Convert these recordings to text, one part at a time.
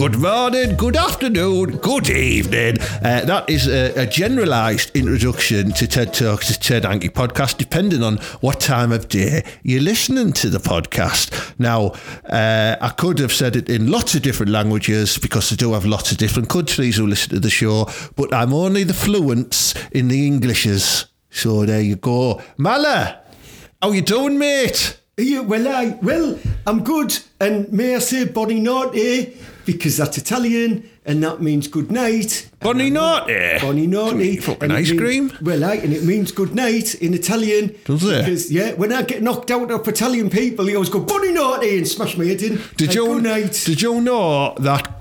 Good morning, good afternoon, good evening. Uh, that is a, a generalised introduction to TED Talks, the Ted Anki podcast, depending on what time of day you're listening to the podcast. Now, uh, I could have said it in lots of different languages because I do have lots of different countries who listen to the show, but I'm only the fluents in the Englishes. So there you go. Mala, how you doing, mate? Yeah, well, I well, I'm good, and may I say buonanotte because that's Italian, and that means good night. Buonanotte. Buonanotte. Bonnie and it ice means- cream. Well, I and it means good night in Italian. Does it? Because yeah, when I get knocked out of Italian people, he always go buonanotte and smash my head in. Did Like, you Good night. Did you know that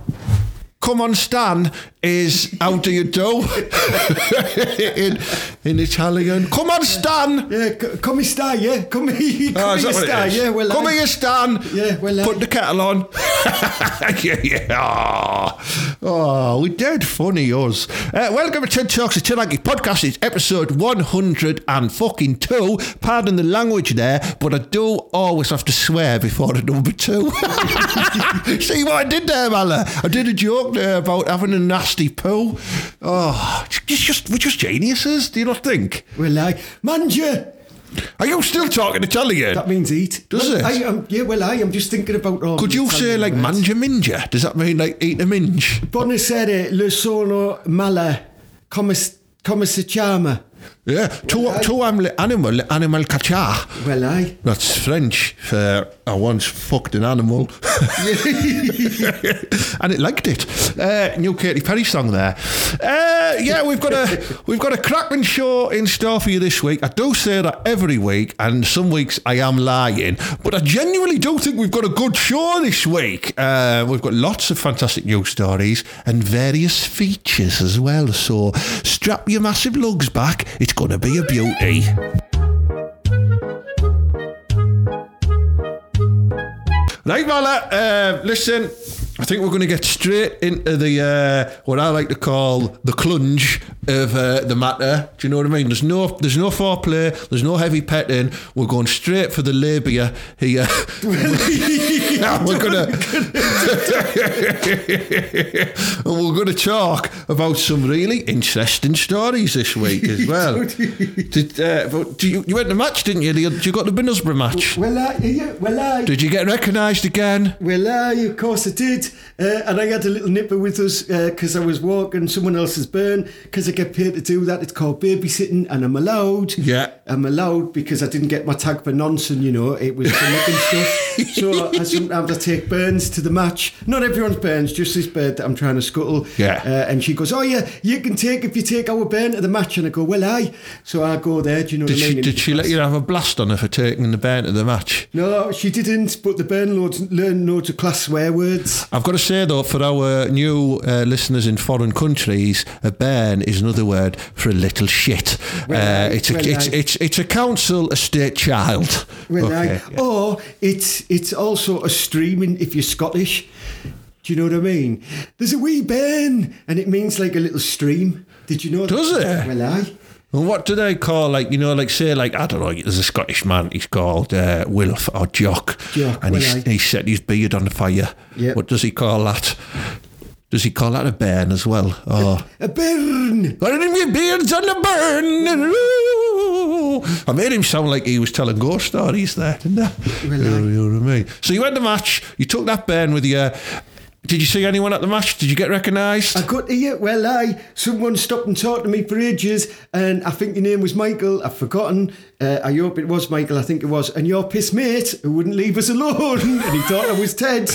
"Come on, Stan" is "How do you do" in in Italian? Come on, Stan. yeah, come star, yeah, come here, Oh, come ah, that here, what it star, is? yeah. Well, come I- here, Stan. Yeah, well, put I- the kettle on. yeah, yeah. Oh, oh, we dead funny us. Uh, welcome to TED Talks, the Ted Anki podcast. It's episode one hundred and fucking two. Pardon the language there, but I do always have to swear before the number two. See what I did there, Mala? I did a joke there about having a nasty poo. Oh, it's just we're just geniuses. Do you not think? Well, I manja. Are you still talking Italian? That means eat. Does well, it? I, um, yeah, well, I am just thinking about. all Could you say like words. manja minja? Does that mean like eat a minge? Buonasera, le sono mala. Come, come si chiama? Yeah. Tu, tu am le animal, animal cacha. Well, I. That's French for I once fucked an animal. and it liked it. Uh, new Katy Perry song there. Uh, yeah, we've got a we've got a cracking show in store for you this week. I do say that every week, and some weeks I am lying, but I genuinely do think we've got a good show this week. Uh, we've got lots of fantastic news stories and various features as well. So strap your massive lugs back. It's going to be a beauty. Right, Mala, uh, listen, I think we're going to get straight into the, uh, what I like to call the clunge of uh, the matter. Do you know what I mean? There's no, there's no foreplay, there's no heavy petting. We're going straight for the labia here. Now we're gonna and we're gonna talk about some really interesting stories this week as well. Did, uh, but you, you went to the match, didn't you? Did you got the Middlesbrough match? Well, I. Yeah, well, I. Did you get recognised again? Well, I, of course I did. Uh, and I had a little nipper with us because I was walking someone else's burn because I get paid to do that. It's called babysitting and I'm allowed. Yeah. I'm allowed because I didn't get my tag for nonsense, you know. It was for nipping stuff. So I sometimes I take Burns to the match. Not everyone's Burns, just this bird that I'm trying to scuttle. Yeah. Uh, and she goes, oh yeah, you can take if you take our burn to the match. And I go, well, I. So I go there, do you know Did what I she mean? did she let you have a blast on her for taking the burn to the match? No, she didn't. But the burn loads, learn loads of class swear words. I've got to say though, for our new uh, listeners in foreign countries, a Burn is another word for a little shit. Well, uh, it's a well, it's, it's it's a council estate child. Well, Okay, I, Or it's it's also a streaming if you're Scottish. Do you know what I mean? There's a wee burn, and it means like a little stream. Did you know? that? Does it? Well, I. And what do they call like you know like say like I don't know there's a Scottish man he's called uh, Wilf or Jock, Jock, and he's, he set his beard on fire. Yep. What does he call that? Does he call that a burn as well? Oh. A burn. Burning your beards on the burn. I made him sound like he was telling ghost stories there, didn't I? You, know what I mean? So you went to the match, you took that burn with you. Did you see anyone at the match? Did you get recognised? I got here. Well, I. Someone stopped and talked to me for ages, and I think your name was Michael. I've forgotten. Uh, I hope it was Michael. I think it was. And your piss mate who wouldn't leave us alone, and he thought I was Ted.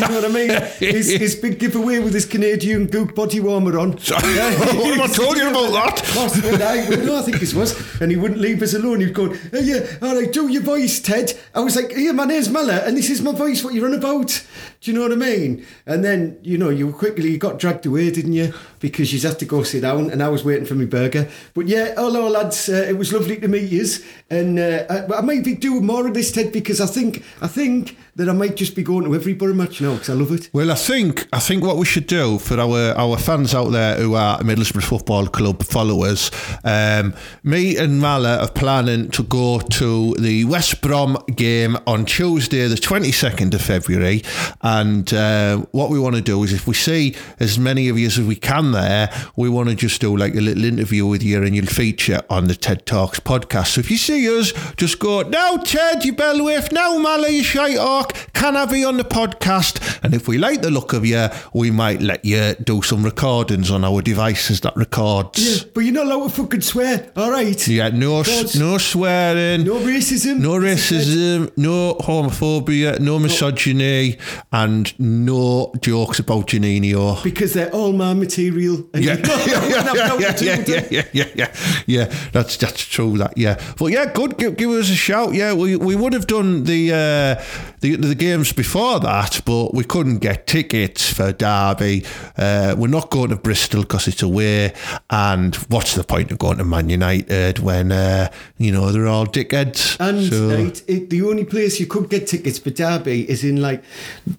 You know what I mean? His, his big giveaway with his Canadian Goose body warmer on. what am I talking about that? Last one, well, no, I think this was. And he wouldn't leave us alone. He'd go, hey, yeah, all right, do your voice, Ted. I was like, yeah, my name's Mella, and this is my voice, what you're on about. Do you know what I mean? And then, you know, you quickly got dragged away, didn't you? Because you had to go sit down, and I was waiting for my burger. But yeah, hello, lads. Uh, it was lovely to meet you. And uh, I, I might be doing more of this, Ted, because I think, I think that I might just be going to every Borough match now, because I love it. Well, I think I think what we should do for our, our fans out there who are Middlesbrough Football Club followers, um, me and Mala are planning to go to the West Brom game on Tuesday, the 22nd of February. And uh, what we want to do is if we see as many of you as we can there, we want to just do like a little interview with you and you'll feature on the TED Talks podcast. So if you see us, just go, now Ted, you bellwith, now Mala, you shite can I be on the podcast? And if we like the look of you, we might let you do some recordings on our devices that records. Yeah, but you're not allowed to fucking swear, all right? Yeah, no, s- no swearing, No racism. no racism, no homophobia, no misogyny, and no jokes about Juninho. Because they're all my material. And Yeah, you yeah, yeah, yeah, yeah, yeah, yeah, yeah, yeah, yeah, yeah. That's that's true. That yeah, but yeah, good. Give, give us a shout. Yeah, we, we would have done the uh, the the games before that, but we couldn't get tickets for Derby. Uh, we're not going to Bristol because it's away, and what's the point of going to Man United when uh, you know they're all dickheads? And So- right, it, the only place you could get tickets for Derby is in like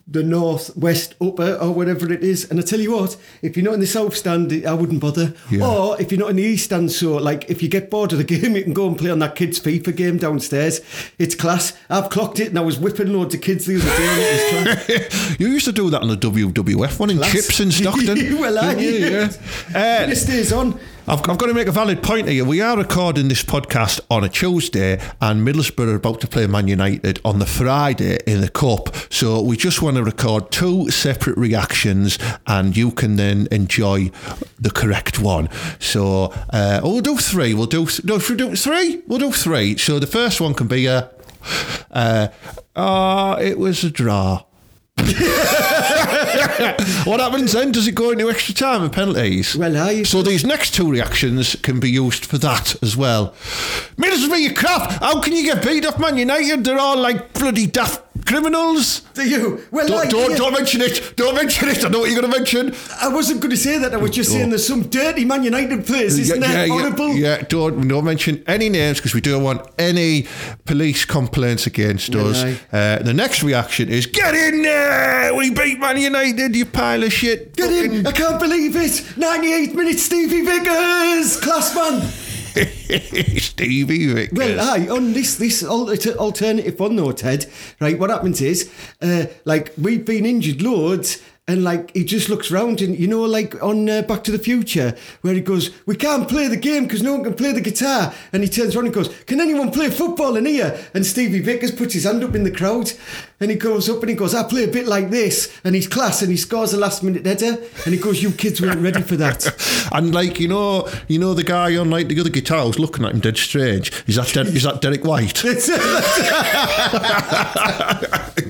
the north west upper or whatever it is. And I tell you what, if you're not in the south stand, I wouldn't bother. Yeah. Or if you're not in the east stand, so like if you get bored of the game, you can go and play on that kids FIFA game downstairs. It's class. I've clocked it, and I was whipping loads of kids the other day. It you used to do that on the WWF one in. Chips in Stockton. well, I, yeah. And Uh, it stays on. I've, I've got to make a valid point here. We are recording this podcast on a Tuesday, and Middlesbrough are about to play Man United on the Friday in the Cup. So we just want to record two separate reactions, and you can then enjoy the correct one. So uh, we'll do three. We'll do no. Do three, we'll do three. So the first one can be a. Uh, uh, it was a draw. what happens then? Does it go into extra time and penalties? Well, I- So these next two reactions can be used for that as well. Middlesbrough, you crap! How can you get beat up, Man United? They're all like bloody daft criminals. Do you? Well, Don't, I, don't, yeah. don't mention it. Don't mention it. I know what you're going to mention. I wasn't going to say that. I was just saying there's some dirty Man United players, isn't yeah, that yeah, horrible? Yeah, yeah, don't, don't mention any names because we don't want any police complaints against No, us. no. Uh, the next reaction is get in there! We beat Man United, you pile of shit. Get in! I can't believe it! 98 minutes, Stevie Vickers! Class man! Stevie Vickers. Well, aye, on this this alternative one though, Ted, right, what happens is, uh, like, we've been injured loads, and like, he just looks round and, you know, like on uh, Back to the Future, where he goes, We can't play the game because no one can play the guitar. And he turns around and goes, Can anyone play football in here? And Stevie Vickers puts his hand up in the crowd, and he goes up and he goes, I play a bit like this. And he's class, and he scores a last minute header, and he goes, You kids weren't ready for that. And like you know, you know the guy on like the other guitar was looking at him dead strange. Is that Der- is that Derek White?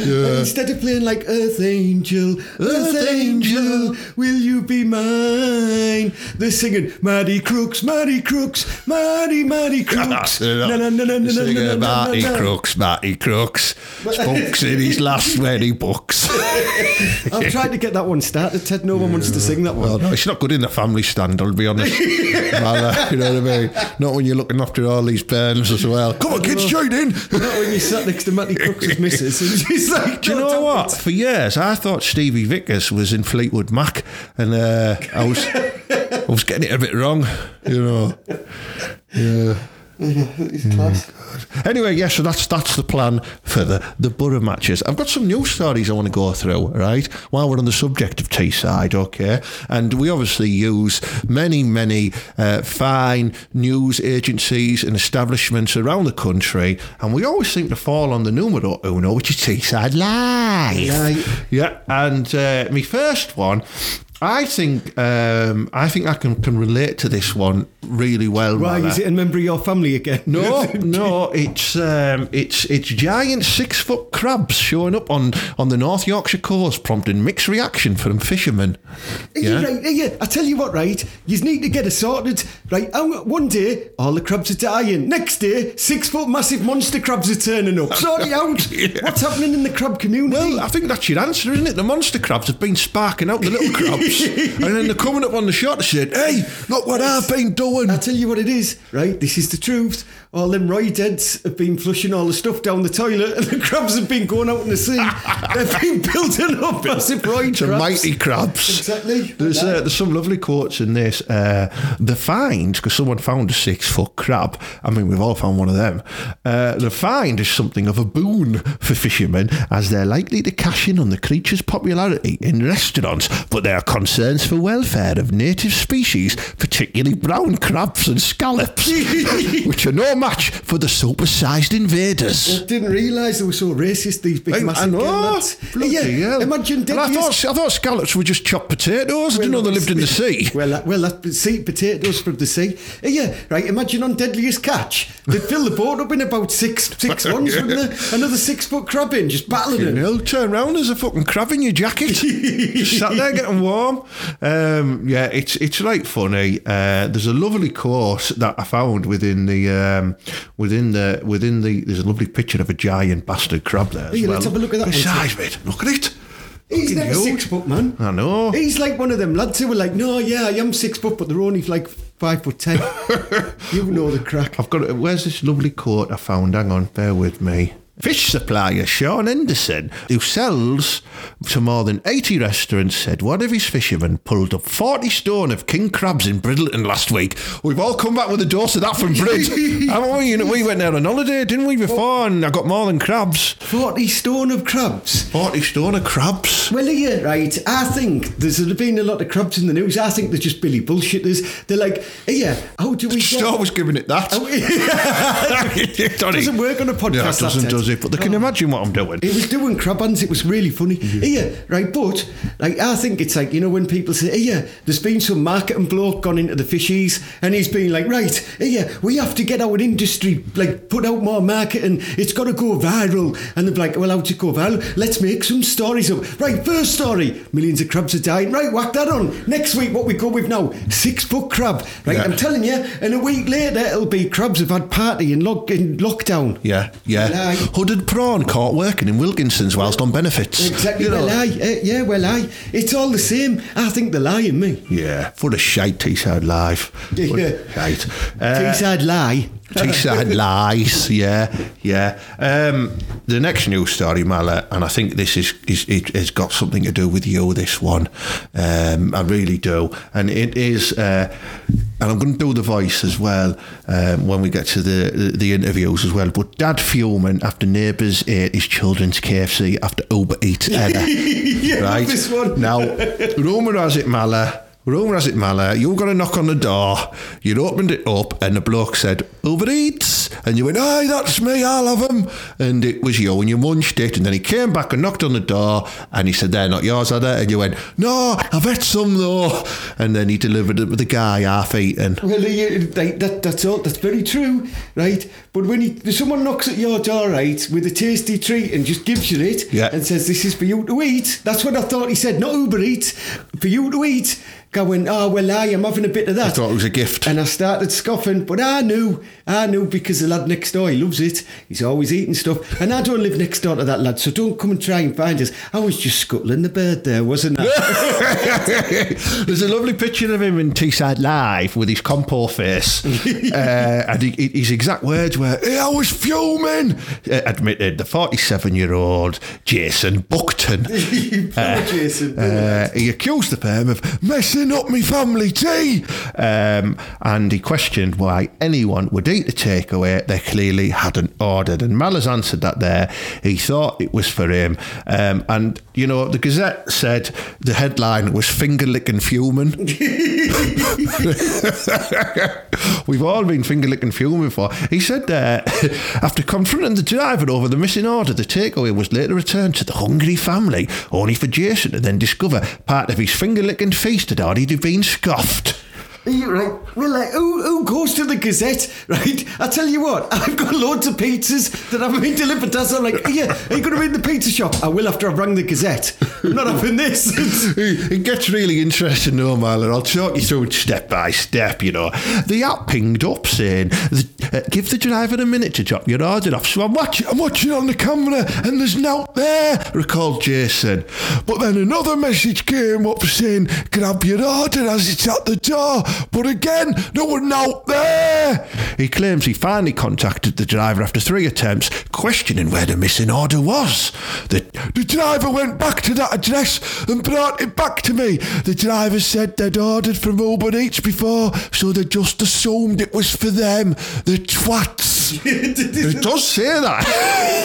And instead of playing like Earth Angel, Earth Angel, will you be mine? They're singing Marty Crooks, Marty Crooks, Marty, Marty Crooks. No, No, no, Singing no, no, Marty no, no. Crooks, Marty Crooks. Spunks in his last wedding books. I'm trying to get that one started, Ted. No one wants to sing that Well, one. no, it's not good in the family stand, I'll be honest. Uh, you know what I mean? Not when you're looking after all these bairns as well. Come on, kids, join in. Not when you sat next to Matty Crooks' missus and she's like, Do you know what? For years, I thought Stevie Vickers was in Fleetwood Mac, and uh, I was, I was getting it a bit wrong, you know. Yeah. It's class. Anyway, yeah, so that's that's the plan for the, the Borough matches. I've got some news stories I want to go through, right? While we're on the subject of Teesside, okay? And we obviously use many, many uh, fine news agencies and establishments around the country, and we always seem to fall on the numero uno, which is Teesside Live. Right. Yeah, and uh, my first one I think um, I think I can, can relate to this one really well. Why Mala. is it a member of your family again? No, no, it's um, it's it's giant six foot crabs showing up on, on the North Yorkshire coast, prompting mixed reaction from fishermen. Yeah. Yeah. Right, yeah, I tell you what, right? You need to get it sorted. Right, one day, all the crabs are dying. Next day, six foot massive monster crabs are turning up. Sort it out. What's happening in the crab community? Well, I think that's your answer, isn't it? The monster crabs have been sparking out the little crabs, and then they're coming up on the shot and saying, "Hey, look what I've been doing." I'll tell you what it is, right? This is the truth. All them roid heads have been flushing all the stuff down the toilet, and the crabs have been going out in the sea. They've been building up massive roid crabs. mighty crabs. Exactly. There's uh, there's some lovely quotes in this. Uh, the find, because someone found a six foot crab. I mean, we've all found one of them. Uh, the find is something of a boon for fishermen, as they're likely to cash in on the creature's popularity in restaurants, but there are concerns for welfare of native species, particularly brown crabs and scallops, which are no match for the supersized invaders. I didn't realise they were so racist, these big I, massive I know. gallets. Bloody yeah, hell. imagine And I deadliest- thought, I thought scallops were just chopped potatoes. I didn't know they lived in the sea. Well, that, well, that's sea potatoes from the sea. Uh, yeah, right. Imagine on Deadliest Catch, they'd fill the boat up in about six six runs, wouldn't they? Another six foot crab in, just battling it. know, turn round, there's a fucking crab in your jacket. Just sat there getting warm. Um, yeah, it's it's right funny. Uh, there's a lovely quote that I found within the um, within the within the. There's a lovely picture of a giant bastard crab there. As Hey, well. let's have a look at that one, size, mate. Look at it. He's never six foot, man. I know. He's like one of them lads who were like, no, yeah, I am six foot, but they're only like five foot ten. you know the crack. I've got it. Where's this lovely quote I found? Hang on, bear with me. Fish supplier Sean Henderson, who sells to more than 80 restaurants, said one of his fishermen pulled up 40 stone of king crabs in Bridlington last week. We've all come back with a dose of that from Brid. Mean, you know, we went there on holiday, didn't we, before? And I got more than crabs. Forty stone of crabs. 40 stone of crabs. Well, yeah, right. I think there's been a lot of crabs in the news. I think they're just Billy bullshitters. They're like, yeah, how do we get? Star was giving it that. Oh, doesn't work on a podcast, Yeah, it doesn't, does But they can Oh. imagine what I'm doing. It was doing crab hands. It was really funny. Mm-hmm. Yeah, right. But like, I think it's like you know when people say, "Yeah, there's been some marketing bloke gone into the fishies," and he's been like, "Right, yeah, we have to get our industry like put out more marketing. It's got to go viral." And they're like, "Well, how'd it go viral? Let's make some stories up." Right, first story: millions of crabs are dying. Right, whack that on. Next week, what we go with now? Six foot crab. Right, Yeah. I'm telling you. And a week later, it'll be crabs have had party in, lock, in lockdown. Yeah, yeah. Lie. Hooded prawn caught working in Wilkinson's whilst on benefits. Exactly. You know. Well, aye. Uh, yeah, well, aye. It's all the same. I think they're lying me. Yeah, for of shite, Teesside Live. Yeah. Full of Shite. Uh, Teesside lie. Teesside lies, yeah, yeah. Um, the next news story, Mala, and I think this is, is it has got something to do with you. This one, um, I really do, and it is. Uh, and I'm going to do the voice as well um, when we get to the, the the interviews as well. But Dad fuming after neighbours ate his children's KFC after Uber Eats. Yeah, right this one. now, rumour has it, Mala. Rumour has it, Mala, you got a knock on the door. You'd opened it up, and the bloke said, Uber Eats. And you went, Aye, that's me, I'll have them. And it was you, and you munched it. And then he came back and knocked on the door, and he said, They're not yours, are they? And you went, No, I've had some though. And then he delivered it with the guy half eaten. Well, you, that, that's all. That's very true, right? But when he, someone knocks at your door, right, with a tasty treat and just gives you it Yeah. and says, "This is for you to eat," that's what I thought he said. Not Uber Eats, for you to eat. Going, oh well, I am having a bit of that. I thought it was a gift. And I started scoffing, but I knew, I knew because the lad next door, he loves it. He's always eating stuff. And I don't live next door to that lad, so don't come and try and find us. I was just scuttling the bird there, wasn't I? There's a lovely picture of him in Teesside Live with his compo face. uh, and he, his exact words were, hey, I was fuming, uh, admitted the 47 year old Jason Buckton. Poor Jason. Uh, he accused the firm of messing messing up my family tea. Um, and he questioned why anyone would eat the takeaway they clearly hadn't ordered. And Mallas answered that there. He thought it was for him. Um, and, you know, the Gazette said the headline was finger licking fuming. We've all been finger licking fuming before. He said uh, after confronting the driver over the missing order, the takeaway was later returned to the hungry family, only for Jason to then discover part of his finger licking feast had already been scoffed. You right? Well, like, who, who goes to the Gazette, right? I tell you what, I've got loads of pizzas that haven't been delivered to us. I'm like, yeah, are you going to be in the pizza shop? I will after I've rang the Gazette. I'm not having this. it gets really interesting, though, Marlon. I'll talk you through it step by step, you know. The app pinged up saying, uh, give the driver a minute to drop your order off. So I'm watching, I'm watching on the camera and there's no there, recalled Jason. But then another message came up saying, grab your order as it's at the door. But again, no one out there. He claims he finally contacted the driver after three attempts, questioning where the missing order was. The, the driver went back to that address and brought it back to me. The driver said they'd ordered from Uber Eats before, so they just assumed it was for them. The twats. it does say that.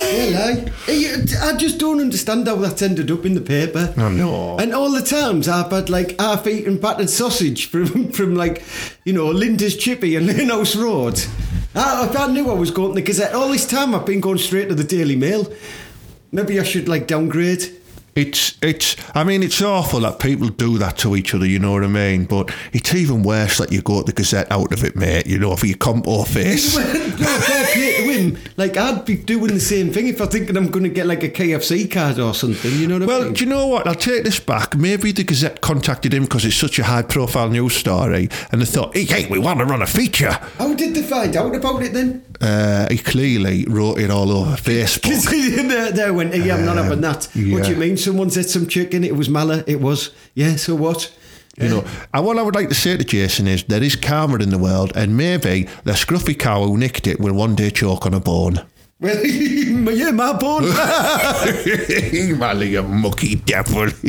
Well, I, I just don't understand how that's ended up in the paper. I know. And all the times I've had like half eaten battered sausage from, from like, you know, Linda's Chippy and House Road. I, I knew I was going to the Gazette. All this time I've been going straight to the Daily Mail. Maybe I should like downgrade. It's it's. I mean, it's awful that people do that to each other. You know what I mean? But it's even worse that you go to the Gazette out of it, mate. You know, for your compo face. no, fair play him. Like I'd be doing the same thing if I thinking I'm going to get like a KFC card or something. You know what Well, I mean? do you know what? I'll take this back. Maybe the Gazette contacted him because it's such a high-profile news story, and they thought, "Hey, hey, we want to run a feature." How did they find out about it then? Uh, he clearly wrote it all over Facebook. There, there went, yeah, I'm not having that. What do you mean? Someone said some chicken. It was Mala. It was. Yeah. So what? You know, and what I would like to say to Jason is there is karma in the world, and maybe the scruffy cow who nicked it will one day choke on a bone. Well, yeah, my bone. Mally, you mucky devil.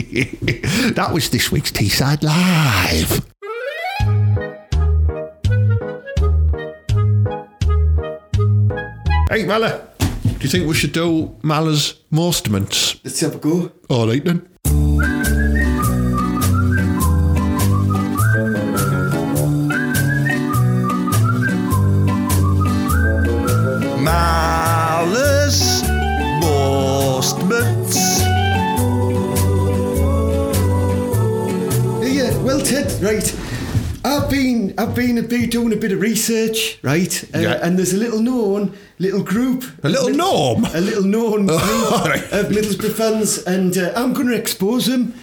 that was this week's Teesside Live. Hey, Mala, do you think we should do Mala's Mostements? Let's have a go. All right then. Malice Mostements. Yeah, well, Ted, right. I've been, I've been a bit doing a bit of research, right? Uh, Yeah. And there's a little known little group, A little gnome? a little known group right. of Middlesbrough fans, and uh, I'm going to expose them.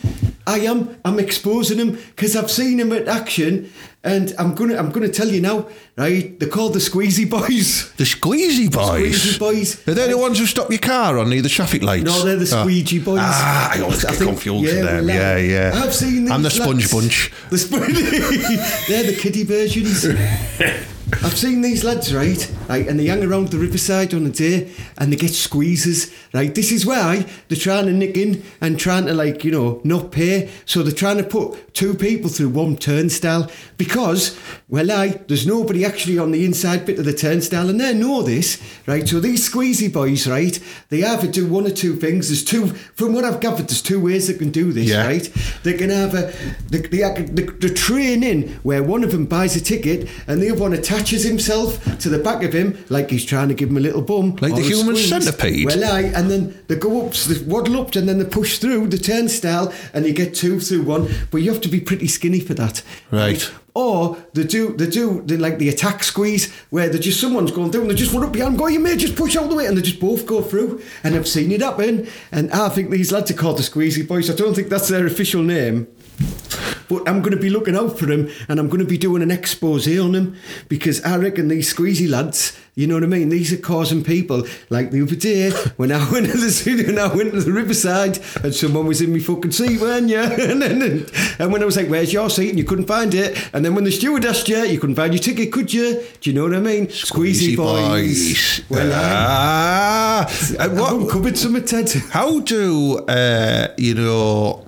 I am. I'm exposing them because I've seen them at action, and I'm gonna, I'm gonna tell you now, right? They're called the Squeezy Boys. The Squeezy Boys. Squeezy Boys. Are they the ones who stop your car on the traffic lights? No, they're the Oh. Squeegee Boys. Ah, I always I get think- confused yeah, with them. well, Yeah, yeah. I've seen I'm the these Sponge lads. Bunch. The sponge. They're the kiddie versions. I've seen these lads, right? Right, and they hang around the riverside on a day and they get squeezes, right? This is why they're trying to nick in and trying to, like, you know, not pay. So they're trying to put two people through one turnstile because, well, I, there's nobody actually on the inside bit of the turnstile and they know this, right? So these squeezy boys, right? They either do one or two things. There's two, from what I've gathered, there's two ways they can do this, Yeah. right? They can have a the, the, the, the train in where one of them buys a ticket and the other one attaches himself to the back of him like he's trying to give him a little bump. Like the human squeeze. centipede? Well, aye, and then they go up, they waddle up, and then they push through the turnstile and you get two through one. But you have to be pretty skinny for that. Right. Or they do, they do, they like the attack squeeze where they just someone's going through and they just run up behind, go, you may just push all the way, and they just both go through. And I've seen it happen. And I think these lads are called the Squeezy Boys. I don't think that's their official name. But I'm going to be looking out for him and I'm going to be doing an expose on him because I reckon these squeezy lads, You know what I mean? These are causing people like the other day when I went to the studio and I went to the riverside and someone was in my fucking seat, weren't you? And, then, and when I was like, "Where's your seat?" and you couldn't find it, and then when the steward asked you, you couldn't find your ticket, could you? Do you know what I mean? Squeezy, boys. Well, ah, and I've what, uncovered some of Ted. how do uh, you know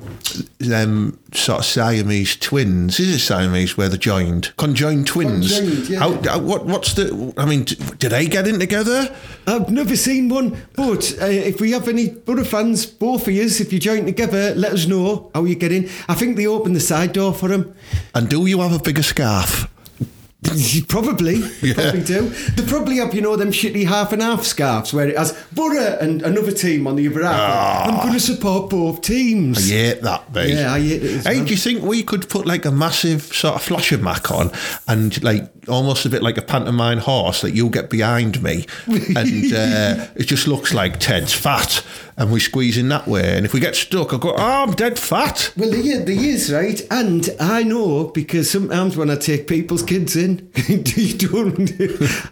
them sort of Siamese twins? Is it Siamese where they're joined, conjoined twins? Conjoined, yeah. How, how- what, what's the? I mean, do they get in together? I've never seen one, but uh, if we have any Butter fans, both of you, if you join together, let us know how you get in. I think they open the side door for them. And do you have a bigger scarf? probably, Yeah. probably do. They probably have, you know, them shitty half and half scarves where it has Butter and another team on the other half. I'm going to support both teams. I hate that, mate. Yeah, I hate it Hey, well. do you think we could put like a massive sort of flasher mac on and like almost a bit like a pantomime horse that you'll get behind me and uh, it just looks like Ted's fat and we squeeze in that way and if we get stuck I'll go, oh, I'm dead fat. Well, there, there is, right? And I know because sometimes when I take people's kids in, you don't,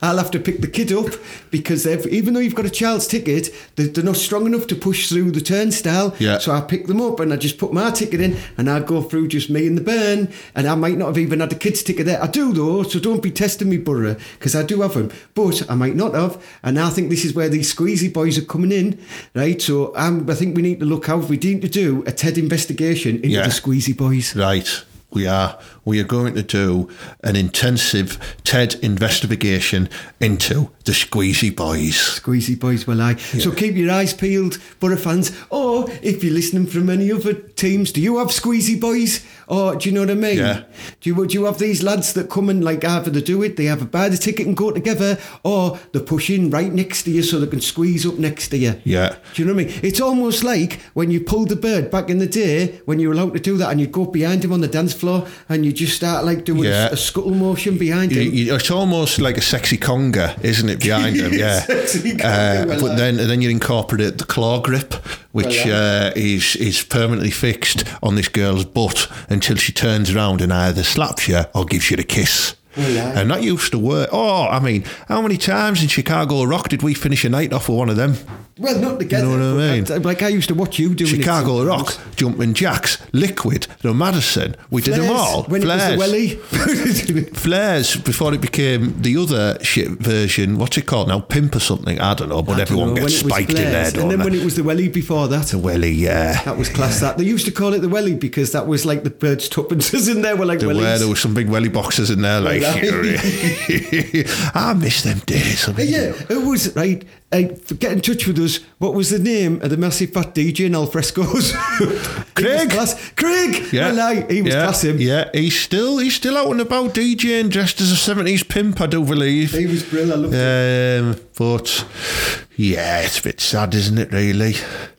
I'll have to pick the kid up because even though you've got a child's ticket, they're, not strong enough to push through the turnstile. Yeah. So I pick them up and I just put my ticket in and I go through just me and the burn. And I might not have even had the kid's ticket there. I do though, so don't be testing me, Borough, because I do have them. But I might not have. And I think this is where these squeezy boys are coming in, right? So um, I think we need to look out. We need to do a TED investigation into Yeah. the squeezy boys. Right. We are. We are going to do an intensive TED investigation into the Squeezy Boys. Squeezy boys will I. So keep your eyes peeled, Borough fans. Or if you're listening from any other teams, do you have squeezy boys? Or do you know what I mean? Yeah. Do you, do you have these lads that come and like either they do it, they have a buy the ticket and go together, or they push in right next to you so they can squeeze up next to you? Yeah. Do you know what I mean? It's almost like when you pulled the bird back in the day when you were allowed to do that and you'd go behind him on the dance floor and you just start like doing Yeah. a, scuttle motion behind You- him. you- it's almost like a sexy conga, isn't it, behind him? Yeah. Uh, well, but then then you incorporate the claw grip, which Well, uh, is is permanently fixed on this girl's butt until she turns around and either slaps you or gives you the kiss. Yeah. And that used to work. Oh, I mean, how many times in Chicago Rock did we finish a night off with one of them? Well, not together. You know what I mean? Like I used to watch you doing Chicago. Rock, Jumping Jacks, Liquid, the Madison. We did them all. When Flares. it was the welly. Flares before it became the other shit version. What's it called now? Pimp or something? I don't know. But everyone When gets spiked in there, And then they? when it was the welly before that. the welly, yeah. That was class. That they used to call it the welly because that was like the birds' tuppences in there were like There were, wellies. there was some big welly boxes in there. Like, I miss them days. I mean, Yeah, it was right. Uh, get in touch with us. What was the name of the massive fat DJ in Alfresco's? Craig. class. Craig. Yeah, Well, he was yeah, class. Him. Yeah, he's still he's still out and about DJing, dressed as a seventies pimp, I do believe. He was brilliant. I loved it. Um, but yeah, it's a bit sad, isn't it? Really,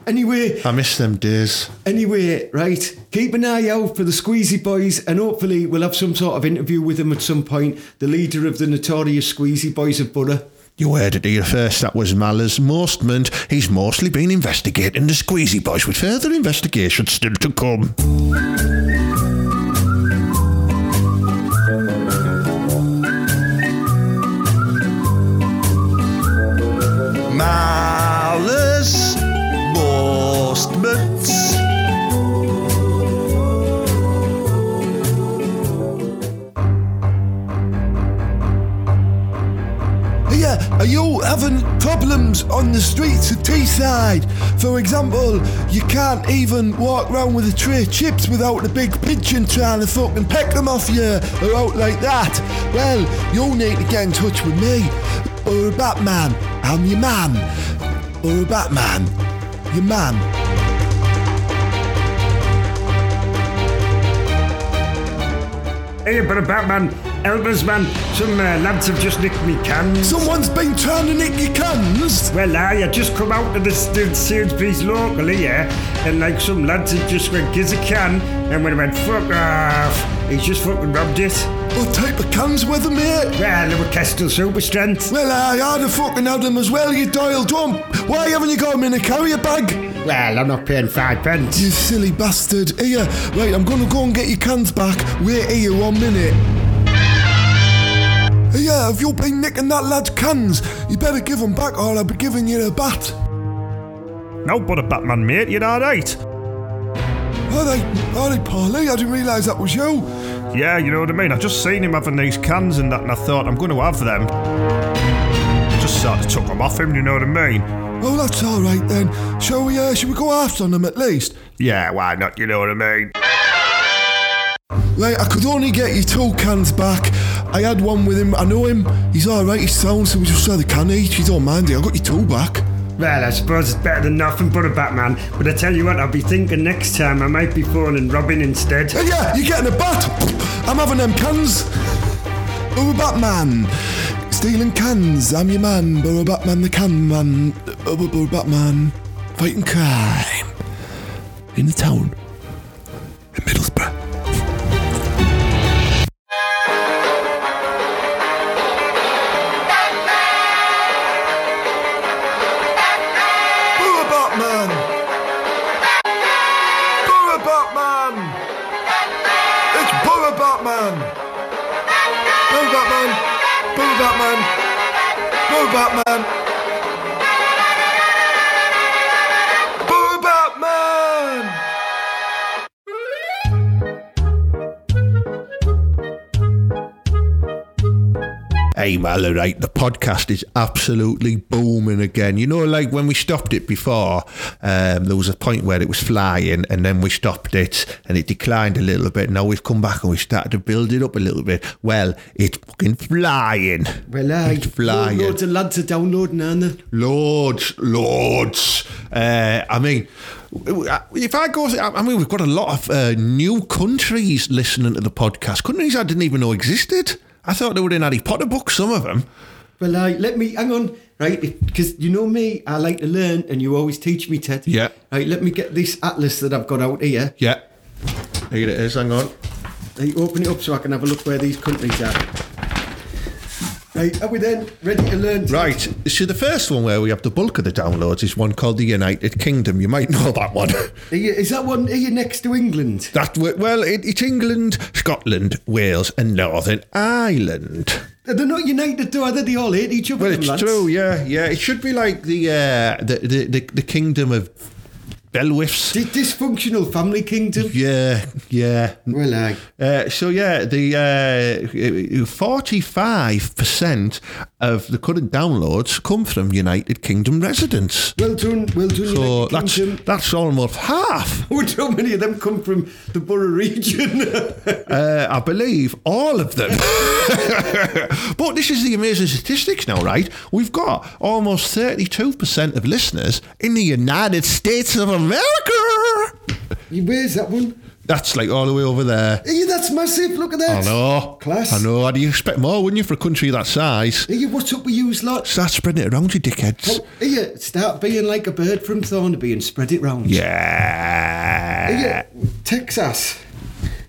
Anyway, I miss them days. Anyway, right, keep an eye out for the Squeezy Boys, and hopefully we'll have some sort of interview with them at some point. The leader of the notorious Squeezy Boys of Butter. You heard it here first. That was Maller's Mostment. He's mostly been investigating the Squeezy Boys, with further investigations still to come. Having problems on the streets of Teesside? For example, you can't even walk around with a tray of chips without a big pigeon trying to fucking peck them off you or out like that. Well, you'll need to get in touch with me or a Batman. I'm your man. Or a Batman. Your man. Hey, but a Batman, Elvis man, some uh, lads have just nicked me cans. Someone's been trying to nick your cans. well, I had just come out to the, Sainsbury's locally, yeah, and like some lads had just went, gives a can, and when I went, fuck off, he's just fucking robbed it. What type of cans were they, mate? Well, they were Kestrel Super Strength. Well, I had a fucking had them as well, you dial dump. Why haven't you got them in a carrier bag? Well, I'm not paying five pence. You silly bastard. Here, right, I'm gonna go and get your cans back. Wait here one minute. Yeah, if you've been nicking that lad's cans, you better give 'em back or I'll be giving you a bat. No, but a Batman, mate, you're alright. Alright, alright, Paulie, I didn't realise that was you. Yeah, you know what I mean? I just seen him having these cans and that, and I thought I'm going to have them. Just sort of took them off him, you know what I mean? Oh, that's alright then. Shall we, uh, shall we go after them at least? Yeah, why not? You know what I mean? Right, I could only get you two cans back. I had one with him. I know him. He's alright, he's sound, so we just had a can each. You don't mind it. I got you two back. Well, I suppose it's better than nothing but a Batman. But I tell you what, I'll be thinking next time I might be phoning Robin instead. Uh, yeah, you're getting a bat. I'm having them cans. Borough Batman. Stealing cans. I'm your man. Borough Batman, the can man. Borough Batman. Fighting crime. In the town. In Middlesbrough. Batman. Hey, well, all right, the podcast is absolutely booming again. You know, like when we stopped it before, um, there was a point where it was flying and then we stopped it and it declined a little bit. Now we've come back and we started to build it up a little bit. Well, it's fucking flying. Well, uh, it's flying. loads of lads are downloading, aren't they? Loads, loads. Uh, I mean, if I go, I mean, we've got a lot of uh, new countries listening to the podcast. Countries I didn't even know existed. I thought they were in Harry Potter books, some of them. Well, uh, let me hang on, right? Because you know me, I like to learn, and you always teach me, Ted. Yeah. Right, let me get this atlas that I've got out here. Yeah. Here it is, hang on. Right, open it up so I can have a look where these countries are. Right, are we then ready to learn? Right, so the first one where we have the bulk of the downloads is one called the United Kingdom. You might know that one. You, is that one? Are you next to England? that well, it, it's England, Scotland, Wales, and Northern Ireland. They're not united, though, are they? They all hate each other. Well, it's lads. true, yeah, yeah. It should be like the uh, the, the, the the kingdom of Belwifs. Di- dysfunctional family kingdom. Yeah, yeah. Well, aye. Uh, so yeah, the forty-five percent of the current downloads come from United Kingdom residents. Well done, well done. So United that's Kingdom. that's almost half. How many of them come from the Borough region? Uh, I believe all of them. but this is the amazing statistics now, right? We've got almost 32% of listeners in the United States of America. Where's that one? That's like all the way over there. Hey, that's massive. Look at this. I know. Class. I know. How do you expect more, wouldn't you, for a country that size? Hey, what's up with you lot? Start spreading it around, you dickheads. Hey, start being like a bird from Thornaby and spread it round. Yeah. Hey, Texas.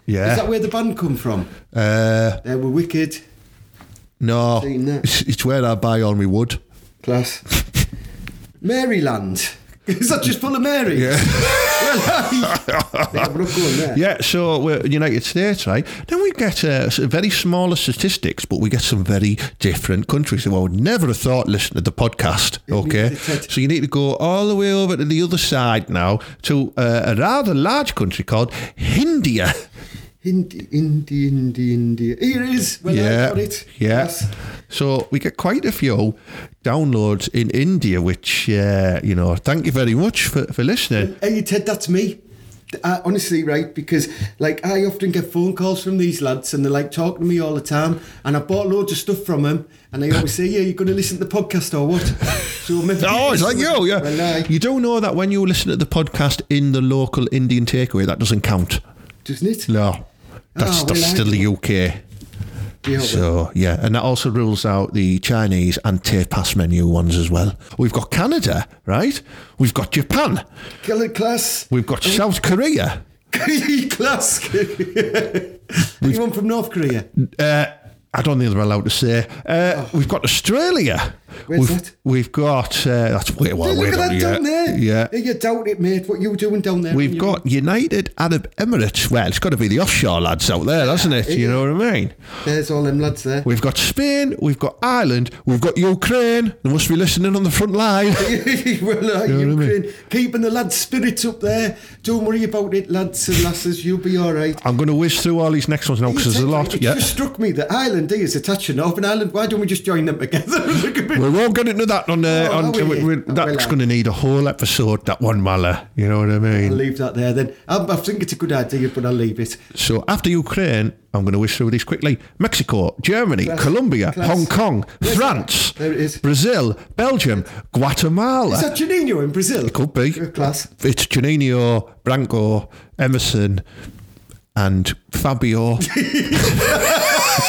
Yeah. Is that where the band come from? uh, They were wicked. no. That. It's, it's where I buy all my wood. Class. Maryland. Is that just full of Mary? Yeah. Well, aye. we're not going there. Yeah, so we're United States, right? Then we get uh, very smaller statistics, but we get some very different countries who I would never have thought listened to the podcast. Okay, so you need to go all the way over to the other side now to uh, a rather large country called India. India, India, India, India. Here it is. Well, I yeah, got it. yeah. Yes. So we get quite a few downloads in India, which uh, you know. Thank you very much for, for listening. Hey, Ted, that's me. Uh, honestly, right? Because like I often get phone calls from these lads, and they're like talking to me all the time. And I bought loads of stuff from them, and they always say, "Yeah, you're going to listen to the podcast or what?" So maybe Oh, it's like you, yeah. Well. You don't know that when you listen to the podcast in the local Indian takeaway, that doesn't count. doesn't it? No, that's, Oh, that's I- still the UK. Yeah, So yeah, and that also rules out the Chinese and tapas menu ones as well. We've got Canada, right? We've got Japan. kill it, class. We've got South Korea. class. Anyone from North Korea? Uh, I don't think they're allowed to say. Uh, Oh. We've got Australia. Where's we've, that? we've got uh, that's way, well, Look at that down there. Yeah. You doubt it, mate. What you were doing down there? We've You- got United Arab Emirates. Well, it's got to be the offshore lads out there, doesn't it? You know what I mean? There's all them lads there. We've got Spain, we've got Ireland, we've got Ukraine. They must be listening on the front line. well, uh, You know what I Ukraine, keeping the lads' spirits up there. Don't worry about it, lads and lasses. You'll be all right. I'm going to whiz through all these next ones now because there's a lot. It Yeah. just struck me that Ireland is attached to Northern Ireland. Why don't we just join them together? Look a bit- We won't get into that on. Uh, Oh, we? we- that's going to need a whole episode. That one, Mala. You know what I mean? I'll leave that there then. I, I think it's a good idea, but I'll leave it. So after Ukraine, I'm going to whiz through these quickly. Mexico, Germany, Class. Colombia, Class. Hong Kong, Where's France, that? There it is. Brazil, Belgium, Guatemala. Is that Juninho in Brazil? It could be. Class. It's Juninho, Branco, Emerson, and Fabio,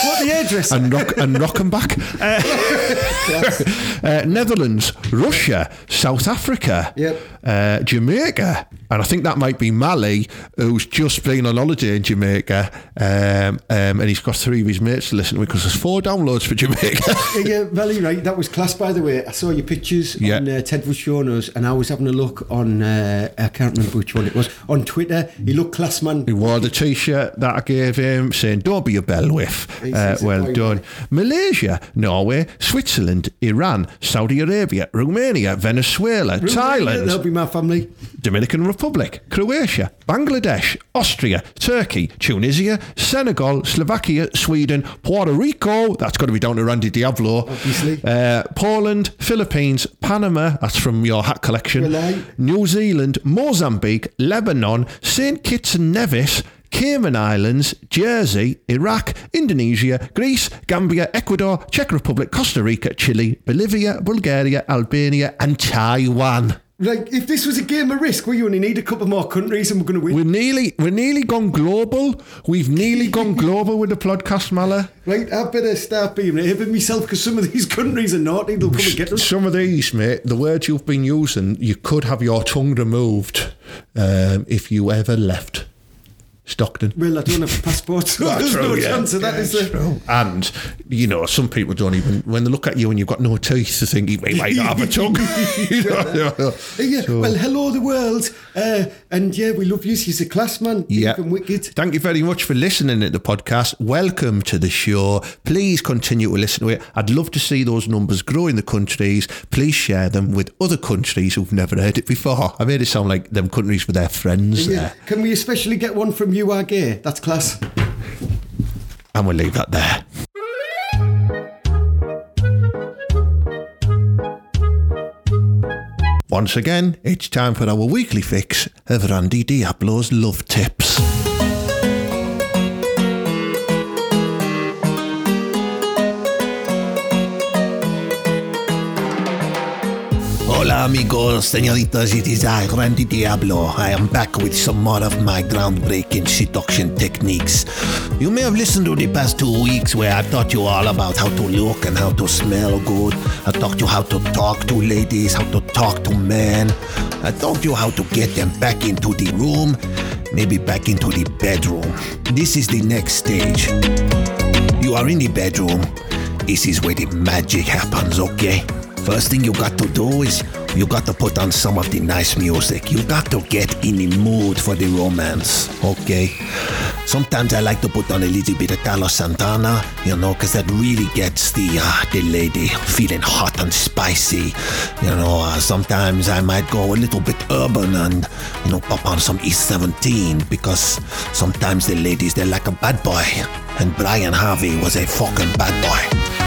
What the hairdresser? and Rock and Rochemback. Uh, uh, Netherlands, Russia, South Africa, Yep. uh, Jamaica, and I think that might be Mali, who's just been on holiday in Jamaica, um, um, and he's got three of his mates to listen to because there's four downloads for Jamaica. Yeah, Valley, right. That was class, by the way. I saw your pictures Yeah. on uh, Ted was showing us, and I was having a look on. Uh, I can't remember which one it was on Twitter. He looked class, man. He wore the t-shirt that I gave him saying, don't be a bell whiff. He's- Uh, well done. Malaysia, Norway, Switzerland, Iran, Saudi Arabia, Romania, Venezuela, Thailand. That'll be my family. Dominican Republic, Croatia, Bangladesh, Austria, Turkey, Tunisia, Senegal, Slovakia, Sweden, Puerto Rico, that's got to be down to Randy Diablo, Obviously. uh, Poland, Philippines, Panama, that's from your hat collection. New Zealand, Mozambique, Lebanon, St. Kitts and Nevis, Cayman Islands, Jersey, Iraq, Indonesia, Greece, Gambia, Ecuador, Czech Republic, Costa Rica, Chile, Bolivia, Bulgaria, Albania, and Taiwan. Like, if this was a game of risk, we only need a couple more countries and we're going to win. We're nearly, we're nearly gone global. We've nearly gone global with the podcast, Mala. Right, I better start being raving myself because some of these countries are naughty. They'll come and get us. Some of these, mate, the words you've been using, you could have your tongue removed um, if you ever left Stockton. Well, I don't have a passport, so there's no chance of that, is there? True. And, you know, some people don't even, when they look at you and you've got no teeth, they think he might not have a tongue. You know? Yeah, So- well, hello the world, uh, and yeah, we love you. He's a class man, Yeah. wicked. Thank you very much for listening to the podcast. Welcome to the show. Please continue to listen to it. I'd love to see those numbers grow in the countries. Please share them with other countries who've never heard it before. I made it sound like them countries were their friends Yeah, there. can we especially get one from you are gay? That's class. And we'll leave that there. Once again, it's time for our weekly fix of Randy Diablo's love tips. Hola amigos, señoritas, it is I, Randy Diablo. I am back with some more of my groundbreaking seduction techniques. You may have listened to the past two weeks where I've taught you all about how to look and how to smell good. I taught you how to talk to ladies, how to talk to men. I taught you how to get them back into the room, maybe back into the bedroom. This is the next stage. You are in the bedroom. This is where the magic happens, okay? First thing you got to do is you got to put on some of the nice music. You got to get in the mood for the romance, okay? Sometimes I like to put on a little bit of Carlos Santana, you know, because that really gets the uh, the lady feeling hot and spicy. You know, uh, sometimes I might go a little bit urban and, you know, pop on some East 17 because sometimes the ladies, they're like a bad boy. And Brian Harvey was a fucking bad boy.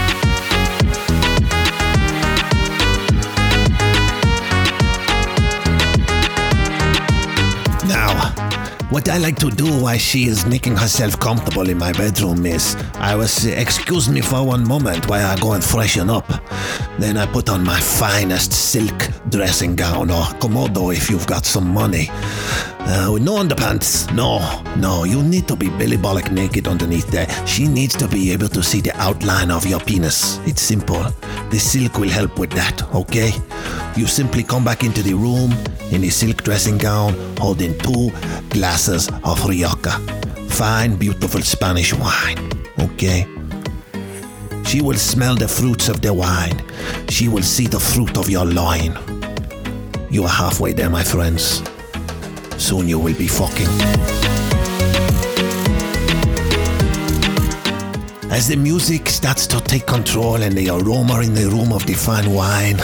What I like to do while she is making herself comfortable in my bedroom is I was uh, excuse me for one moment while I go and freshen up. Then I put on my finest silk dressing gown or Komodo if you've got some money. Uh, with no underpants. No, no, you need to be Billy Bollock naked underneath there. She needs to be able to see the outline of your penis. It's simple. The silk will help with that, okay? You simply come back into the room in a silk dressing gown holding two glasses of Rioja. Fine, beautiful Spanish wine, okay? She will smell the fruits of the wine. She will see the fruit of your loin. You are halfway there, my friends. Soon you will be fucking. As the music starts to take control and the aroma in the room of the fine wine,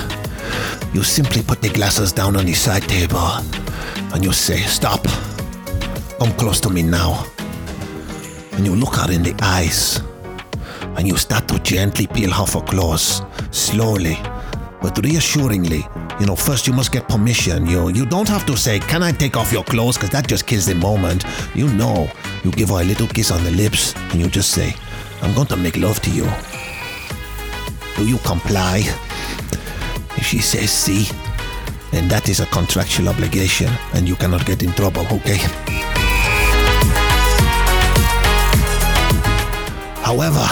you simply put the glasses down on the side table and you say, Stop. Come close to me now. And you look her in the eyes and you start to gently peel off her clothes, slowly but reassuringly. You know, first you must get permission. You you don't have to say, "Can I take off your clothes?" Because that just kills the moment. You know, you give her a little kiss on the lips, and you just say, "I'm going to make love to you." Do you comply? If she says sí, then that is a contractual obligation, and you cannot get in trouble. Okay. However,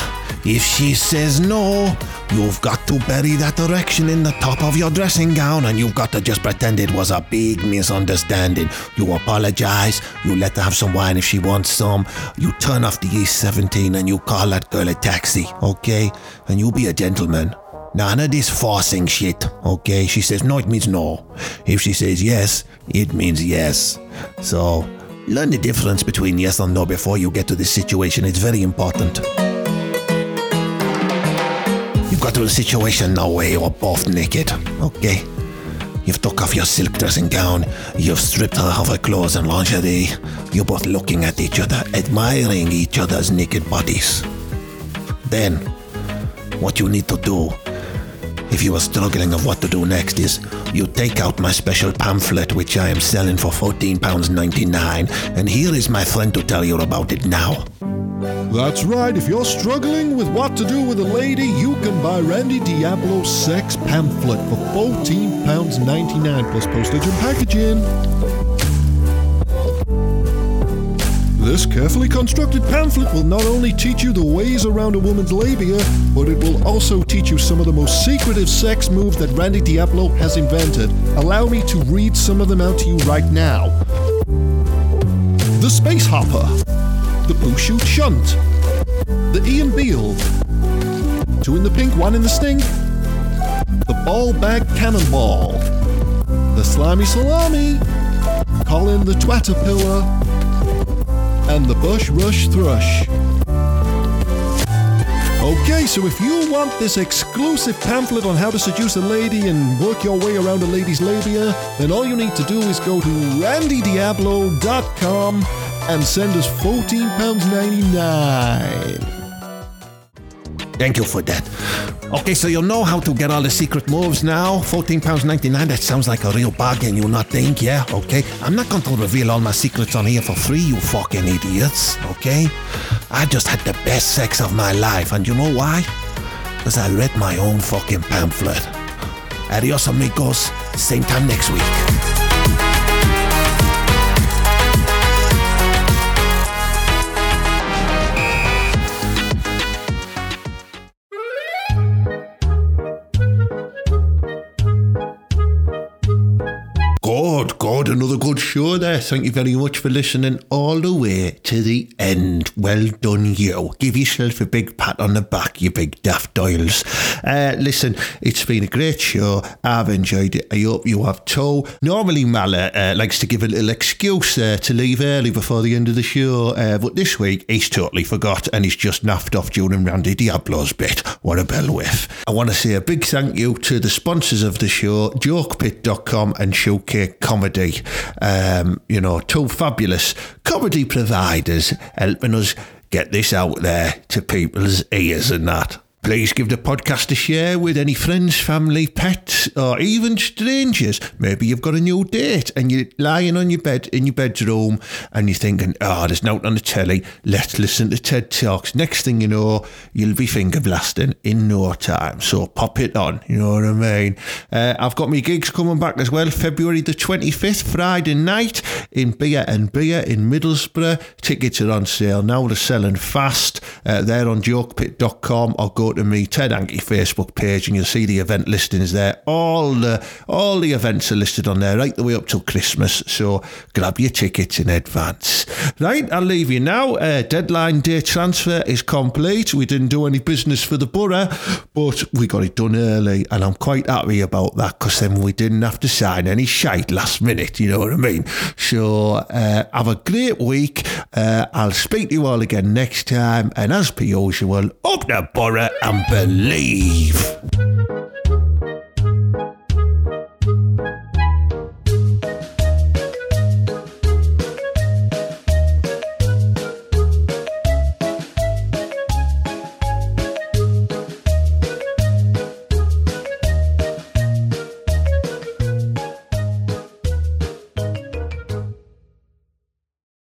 if she says no, you've got to bury that erection in the top of your dressing gown and you've got to just pretend it was a big misunderstanding. You apologize, you let her have some wine if she wants some, you turn off the E17 and you call that girl a taxi, okay? And you be a gentleman. None of this forcing shit, okay? She says no, it means no. If she says yes, it means yes. So, learn the difference between yes and no before you get to this situation. It's very important. You've got to a situation now where you're both naked, okay? You've took off your silk dressing gown, you've stripped her of her clothes and lingerie. You're both looking at each other, admiring each other's naked bodies. Then, what you need to do, if you are struggling of what to do next, is you take out my special pamphlet, which I am selling for £14.99, and here is my friend to tell you about it now. That's right, if you're struggling with what to do with a lady, you can buy Randy Diablo's sex pamphlet for £14.99 plus postage and packaging. This carefully constructed pamphlet will not only teach you the ways around a woman's labia, but it will also teach you some of the most secretive sex moves that Randy Diablo has invented. Allow me to read some of them out to you right now. The Space Hopper, the Poo Shoot Shunt, the Ian Beale, two in the pink, one in the stink, the Ball Bag Cannonball, the Slimy Salami, Colin the Twatterpillar, and the Bush Rush Thrush. Okay, so if you want this exclusive pamphlet on how to seduce a lady and work your way around a lady's labia, then all you need to do is go to randydiablo.com and send us £14.99. Thank you for that. Okay, so you'll know how to get all the secret moves now. £14.99, that sounds like a real bargain, you not think? Yeah, okay. I'm not going to reveal all my secrets on here for free, you fucking idiots, okay? I just had the best sex of my life, and you know why? Because I read my own fucking pamphlet. Adios, amigos. Same time next week. Another good show there. Thank you very much for listening all the way to the end. Well done, you. Give yourself a big pat on the back, you big daft doyles. Uh, listen, it's been a great show. I've enjoyed it. I hope you have too. Normally, Mala uh, likes to give a little excuse uh, to leave early before the end of the show, uh, but this week he's totally forgot and he's just naffed off during Randy Diablo's bit. What a bell whiff. I want to say a big thank you to the sponsors of the show, jokepit.com and Showcase Comedy. Um, you know, two fabulous comedy providers helping us get this out there to people's ears and that. Please give the podcast a share with any friends, family, pets, or even strangers. Maybe you've got a new date and you're lying on your bed in your bedroom and you're thinking, oh, there's nothing on the telly. Let's listen to TED Talks. Next thing you know, you'll be finger blasting in no time. So pop it on, you know what I mean? Uh, I've got my gigs coming back as well. February the 25th, Friday night in Beer and Beer in Middlesbrough. Tickets are on sale now. They're selling fast. Uh, they're on jokepit.com or go to me Ted Hankey Facebook page and you'll see the event listings there. All the all the events are listed on there right the way up till Christmas. So grab your tickets in advance. Right, I'll leave you now. Uh, deadline day transfer is complete. We didn't do any business for the borough, but we got it done early, and I'm quite happy about that because then we didn't have to sign any shite last minute. You know what I mean? So uh, have a great week. Uh, I'll speak to you all again next time, and as per usual, up the borough and believe.